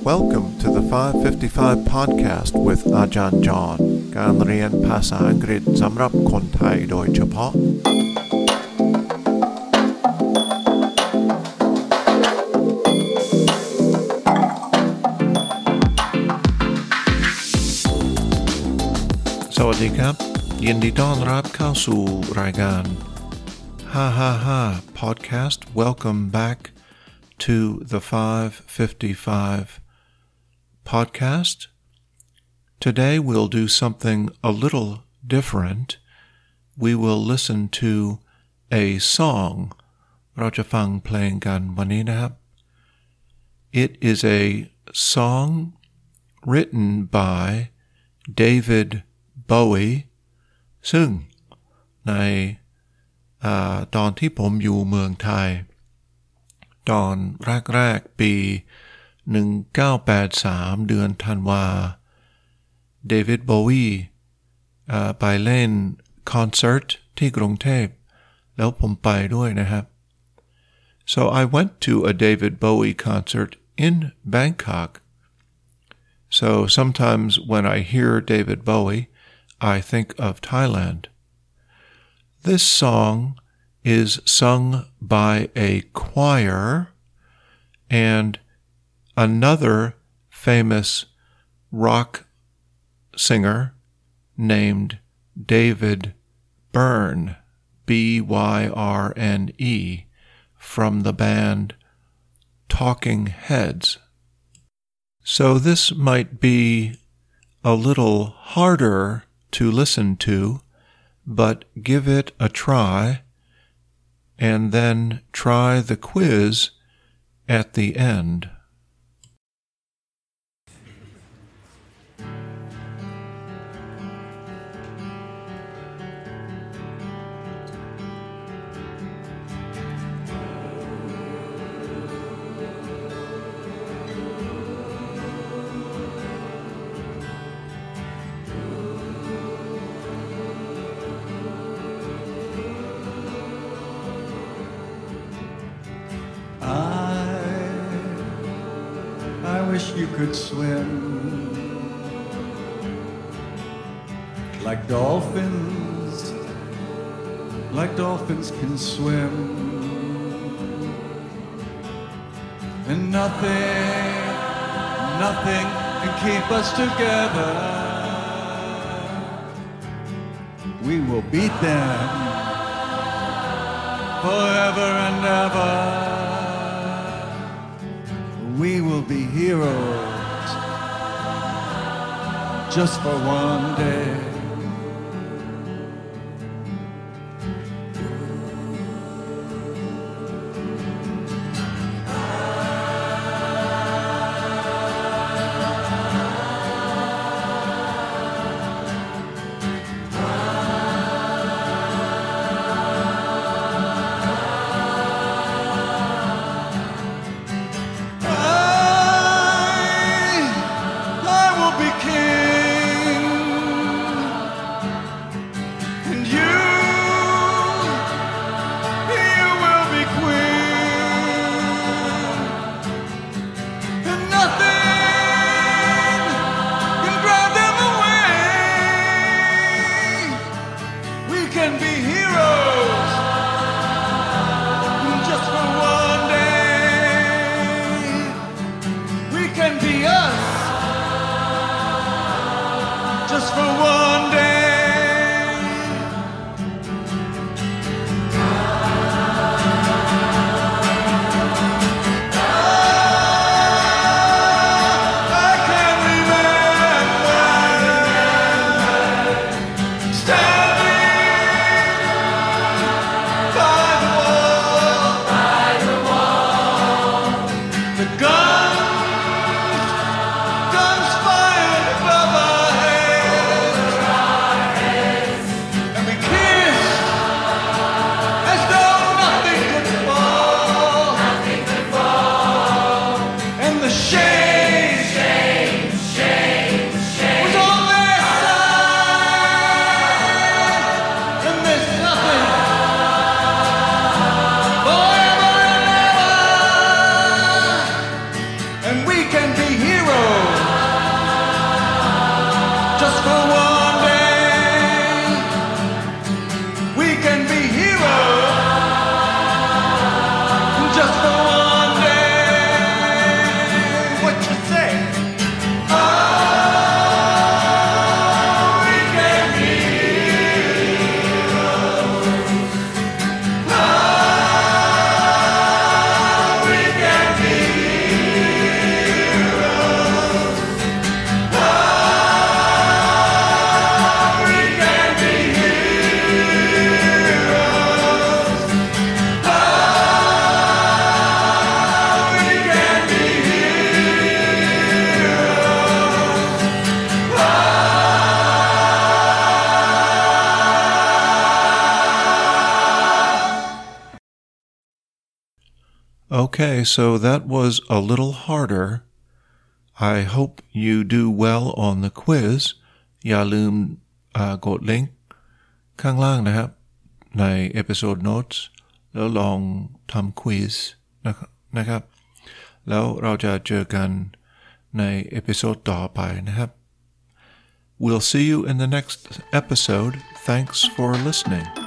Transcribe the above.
Welcome to the 555 podcast with Ajahn John การเรียนภาษาอังกฤษสำหรับคนไทยโดยเฉพาะ สวัสดีครับ ยินดีต้อนรับเข้าสู่รายการ Ha Ha Ha podcast. Welcome back to the 555 podcast. Today we'll do something a little different. We will listen to a song. เราจะฟังเพลงกันวันนี้นะครับ It is a song written by David Bowie ซึ่งในอาตอนที่ผมอยู่เมืองไทย ตอนแรกๆปี 1983 เดือนธันวาเดวิดโบวีไปเล่นคอนเสิร์ตที่กรุงเทพ แล้วผมไปด้วยนะครับ so I went to a David Bowie concert in Bangkok so sometimes when I hear David Bowie I think of Thailand this song is sung by a choir and another famous rock singer named David Byrne, B Y R N E, from the band Talking Heads. So this might be a little harder to listen to, but give it a try and then try the quiz at the end. Wish you could swim like dolphins, like dolphins can swim, and nothing, nothing can keep us together. We will beat them forever and ever. We will be heroes just for one day. Okay, so that was a little harder. I hope you do well on the quiz อย่าลืมอ่ากดลิงก์ข้างล่างนะครับ ในเอพิโซดโน้ตแล้วลองทำควิสนะครับ แล้วเราจะเจอกันในเอพิโซดต่อไปนะครับ We'll see you in the next episode. Thanks for listening.